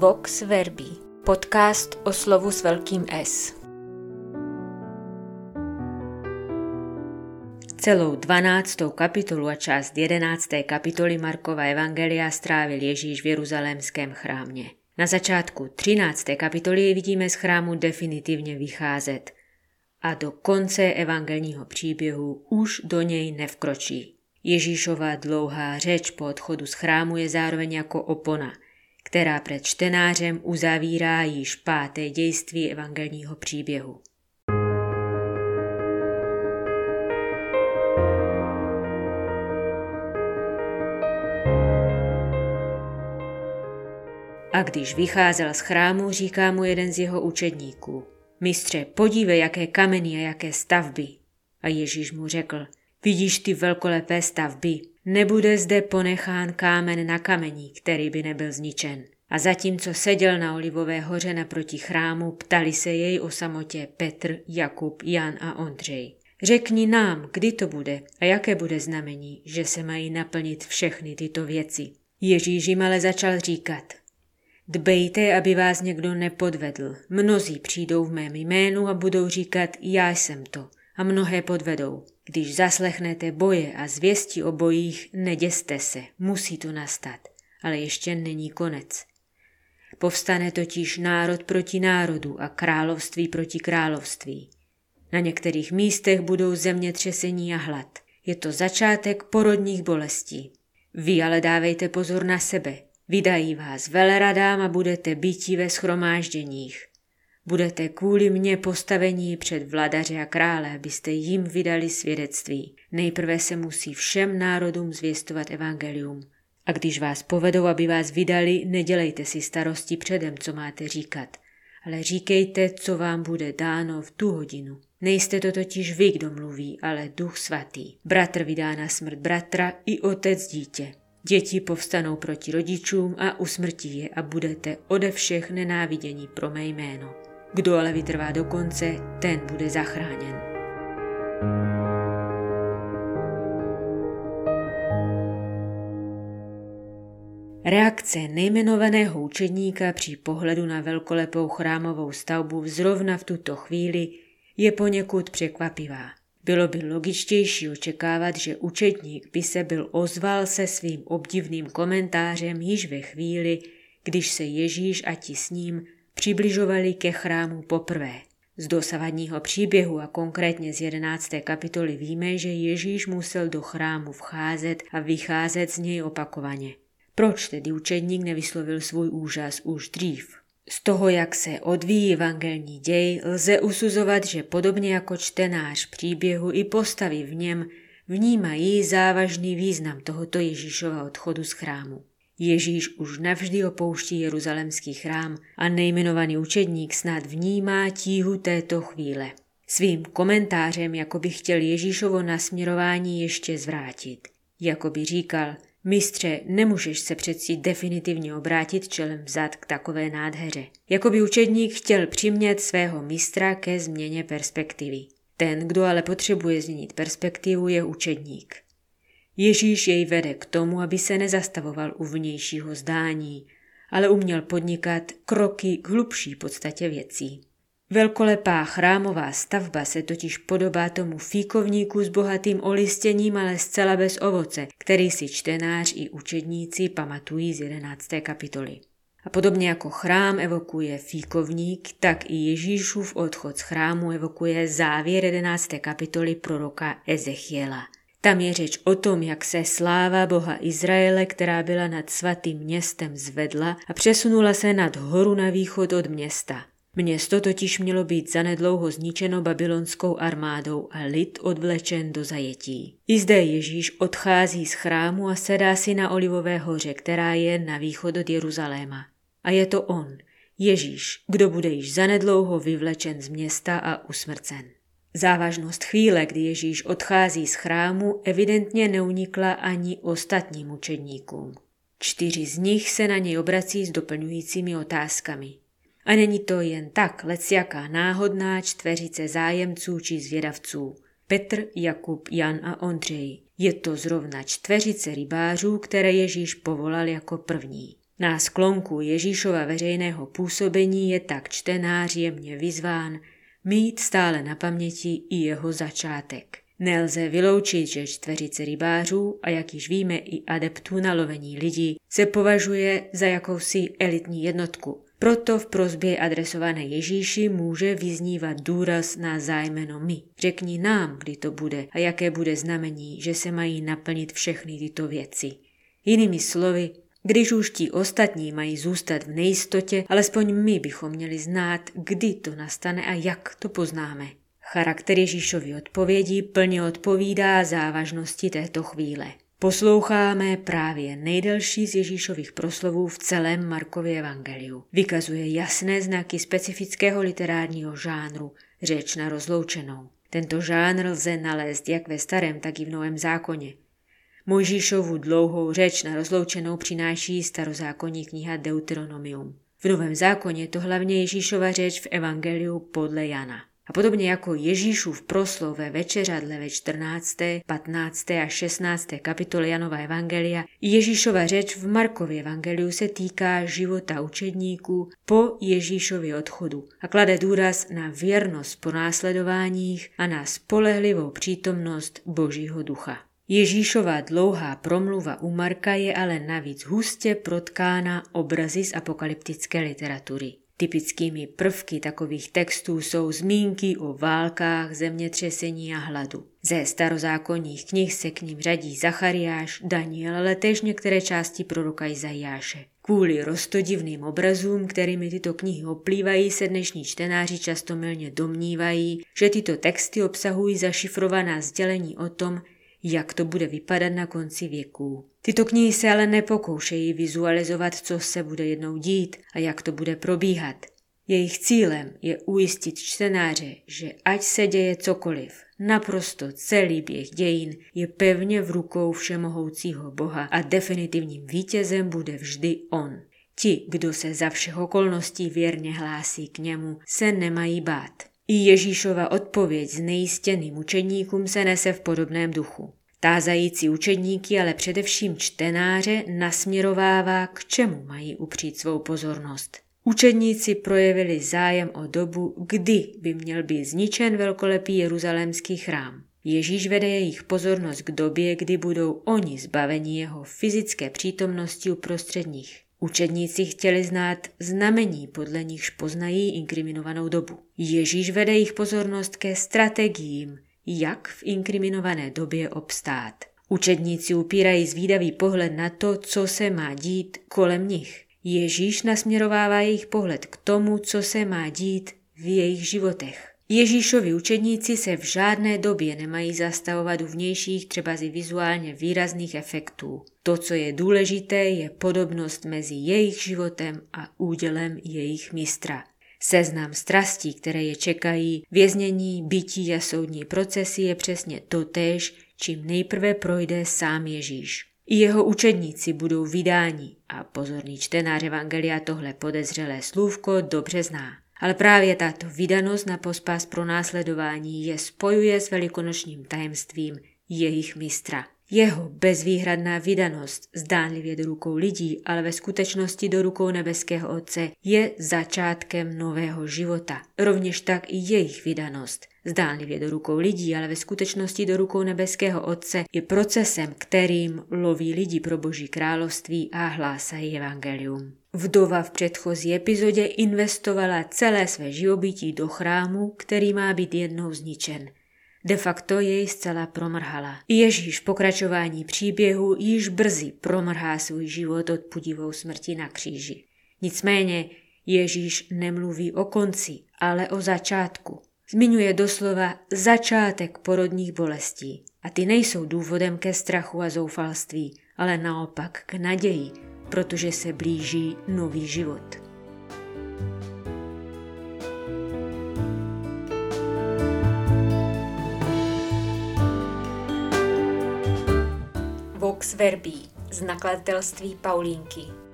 Vox Verbi, podcast o slovu s velkým S. Celou 12. kapitolu a část 11. kapitoly Markova Evangelia strávil Ježíš v Jeruzalémském chrámě. Na začátku 13. kapitoly vidíme z chrámu definitivně vycházet a do konce evangelního příběhu už do něj nevkročí. Ježíšova dlouhá řeč po odchodu z chrámu je zároveň jako opona – která před čtenářem uzavírá již páté dějství evangelního příběhu. A když vycházel z chrámu, říká mu jeden z jeho učedníků. Mistře, podívej, jaké kameny a jaké stavby. A Ježíš mu řekl, vidíš ty velkolepé stavby, Nebude zde ponechán kámen na kamení, který by nebyl zničen. A zatímco seděl na Olivové hoře naproti chrámu, ptali se jej o samotě Petr, Jakub, Jan a Ondřej. Řekni nám, kdy to bude a jaké bude znamení, že se mají naplnit všechny tyto věci. Ježíš jim ale začal říkat. Dbejte, aby vás někdo nepodvedl. Mnozí přijdou v mém jménu a budou říkat, já jsem to. A mnohé podvedou. Když zaslechnete boje a zvěsti o bojích, neděste se, musí to nastat, ale ještě není konec. Povstane totiž národ proti národu a království proti království. Na některých místech budou zemětřesení a hlad. Je to začátek porodních bolestí. Vy ale dávejte pozor na sebe. Vydají vás veleradám a budete býti ve schromážděních. Budete kvůli mně postavení před vladaře a krále, abyste jim vydali svědectví. Nejprve se musí všem národům zvěstovat evangelium. A když vás povedou, aby vás vydali, nedělejte si starosti předem, co máte říkat. Ale říkejte, co vám bude dáno v tu hodinu. Nejste to totiž vy, kdo mluví, ale duch svatý. Bratr vydá na smrt bratra i otec dítě. Děti povstanou proti rodičům a usmrtí je a budete ode všech nenávidění pro mé jméno. Kdo ale vytrvá do konce, ten bude zachráněn. Reakce nejmenovaného učedníka při pohledu na velkolepou chrámovou stavbu zrovna v tuto chvíli je poněkud překvapivá. Bylo by logičtější očekávat, že učedník by se byl ozval se svým obdivným komentářem již ve chvíli, když se Ježíš a ti s ním přibližovali ke chrámu poprvé. Z dosavadního příběhu a konkrétně z 11. kapitoly víme, že Ježíš musel do chrámu vcházet a vycházet z něj opakovaně. Proč tedy učedník nevyslovil svůj úžas už dřív? Z toho, jak se odvíjí evangelní děj, lze usuzovat, že podobně jako čtenář příběhu i postavy v něm vnímají závažný význam tohoto Ježíšova odchodu z chrámu. Ježíš už navždy opouští jeruzalemský chrám a nejmenovaný učedník snad vnímá tíhu této chvíle. Svým komentářem jako by chtěl Ježíšovo nasměrování ještě zvrátit. Jako by říkal, mistře, nemůžeš se přeci definitivně obrátit čelem vzad k takové nádheře. Jako by učedník chtěl přimět svého mistra ke změně perspektivy. Ten, kdo ale potřebuje změnit perspektivu, je učedník. Ježíš jej vede k tomu, aby se nezastavoval u vnějšího zdání, ale uměl podnikat kroky k hlubší podstatě věcí. Velkolepá chrámová stavba se totiž podobá tomu fíkovníku s bohatým olistěním, ale zcela bez ovoce, který si čtenář i učedníci pamatují z 11. kapitoly. A podobně jako chrám evokuje fíkovník, tak i Ježíšův odchod z chrámu evokuje závěr 11. kapitoly proroka Ezechiela – tam je řeč o tom, jak se sláva Boha Izraele, která byla nad svatým městem, zvedla a přesunula se nad horu na východ od města. Město totiž mělo být zanedlouho zničeno babylonskou armádou a lid odvlečen do zajetí. I zde Ježíš odchází z chrámu a sedá si na Olivové hoře, která je na východ od Jeruzaléma. A je to on, Ježíš, kdo bude již zanedlouho vyvlečen z města a usmrcen. Závažnost chvíle, kdy Ježíš odchází z chrámu, evidentně neunikla ani ostatním učedníkům. Čtyři z nich se na něj obrací s doplňujícími otázkami. A není to jen tak jaká náhodná čtveřice zájemců či zvědavců. Petr, Jakub, Jan a Ondřej. Je to zrovna čtveřice rybářů, které Ježíš povolal jako první. Na sklonku Ježíšova veřejného působení je tak čtenář jemně vyzván mít stále na paměti i jeho začátek. Nelze vyloučit, že čtveřice rybářů a jak již víme i adeptů na lovení lidí se považuje za jakousi elitní jednotku. Proto v prozbě adresované Ježíši může vyznívat důraz na zájmeno my. Řekni nám, kdy to bude a jaké bude znamení, že se mají naplnit všechny tyto věci. Jinými slovy, když už ti ostatní mají zůstat v nejistotě, alespoň my bychom měli znát, kdy to nastane a jak to poznáme. Charakter Ježíšovy odpovědi plně odpovídá závažnosti této chvíle. Posloucháme právě nejdelší z Ježíšových proslovů v celém Markově evangeliu. Vykazuje jasné znaky specifického literárního žánru, řeč na rozloučenou. Tento žánr lze nalézt jak ve starém, tak i v novém zákoně. Mojžíšovu dlouhou řeč na rozloučenou přináší starozákonní kniha Deuteronomium. V Novém zákoně to hlavně Ježíšova řeč v Evangeliu podle Jana. A podobně jako Ježíšův proslov ve večeřadle ve 14., 15. a 16. kapitole Janova Evangelia, Ježíšova řeč v Markově Evangeliu se týká života učedníků po Ježíšově odchodu a klade důraz na věrnost po následováních a na spolehlivou přítomnost Božího ducha. Ježíšová dlouhá promluva u Marka je ale navíc hustě protkána obrazy z apokalyptické literatury. Typickými prvky takových textů jsou zmínky o válkách, zemětřesení a hladu. Ze starozákonních knih se k ním řadí Zachariáš, Daniel, ale též některé části proroka Izajáše. Kvůli rostodivným obrazům, kterými tyto knihy oplývají, se dnešní čtenáři často milně domnívají, že tyto texty obsahují zašifrovaná sdělení o tom, jak to bude vypadat na konci věků. Tyto knihy se ale nepokoušejí vizualizovat, co se bude jednou dít a jak to bude probíhat. Jejich cílem je ujistit čtenáře, že ať se děje cokoliv, naprosto celý běh dějin je pevně v rukou všemohoucího Boha a definitivním vítězem bude vždy On. Ti, kdo se za všech okolností věrně hlásí k němu, se nemají bát. I Ježíšova odpověď s nejistěným učedníkům se nese v podobném duchu. Tázající učedníky, ale především čtenáře nasměrovává, k čemu mají upřít svou pozornost. Učedníci projevili zájem o dobu, kdy by měl být zničen velkolepý jeruzalémský chrám. Ježíš vede jejich pozornost k době, kdy budou oni zbaveni jeho fyzické přítomnosti uprostřed nich. Učedníci chtěli znát znamení, podle nichž poznají inkriminovanou dobu. Ježíš vede jejich pozornost ke strategiím, jak v inkriminované době obstát. Učedníci upírají zvídavý pohled na to, co se má dít kolem nich. Ježíš nasměrovává jejich pohled k tomu, co se má dít v jejich životech. Ježíšovi učedníci se v žádné době nemají zastavovat u vnějších, třeba i vizuálně výrazných efektů. To, co je důležité, je podobnost mezi jejich životem a údělem jejich mistra. Seznam strastí, které je čekají, věznění, bytí a soudní procesy je přesně totéž, čím nejprve projde sám Ježíš. I jeho učedníci budou vydáni a pozorný čtenář Evangelia tohle podezřelé slůvko dobře zná. Ale právě tato vydanost na pospas pro následování je spojuje s velikonočním tajemstvím jejich mistra. Jeho bezvýhradná vydanost, zdánlivě do rukou lidí, ale ve skutečnosti do rukou nebeského Otce, je začátkem nového života. Rovněž tak i jejich vydanost, zdánlivě do rukou lidí, ale ve skutečnosti do rukou nebeského Otce, je procesem, kterým loví lidi pro Boží království a hlásají evangelium. Vdova v předchozí epizodě investovala celé své živobytí do chrámu, který má být jednou zničen – De facto jej zcela promrhala. Ježíš v pokračování příběhu již brzy promrhá svůj život od pudivou smrti na kříži. Nicméně Ježíš nemluví o konci, ale o začátku. Zmiňuje doslova začátek porodních bolestí. A ty nejsou důvodem ke strachu a zoufalství, ale naopak k naději, protože se blíží nový život. Vox Verbi z nakladatelství Paulínky.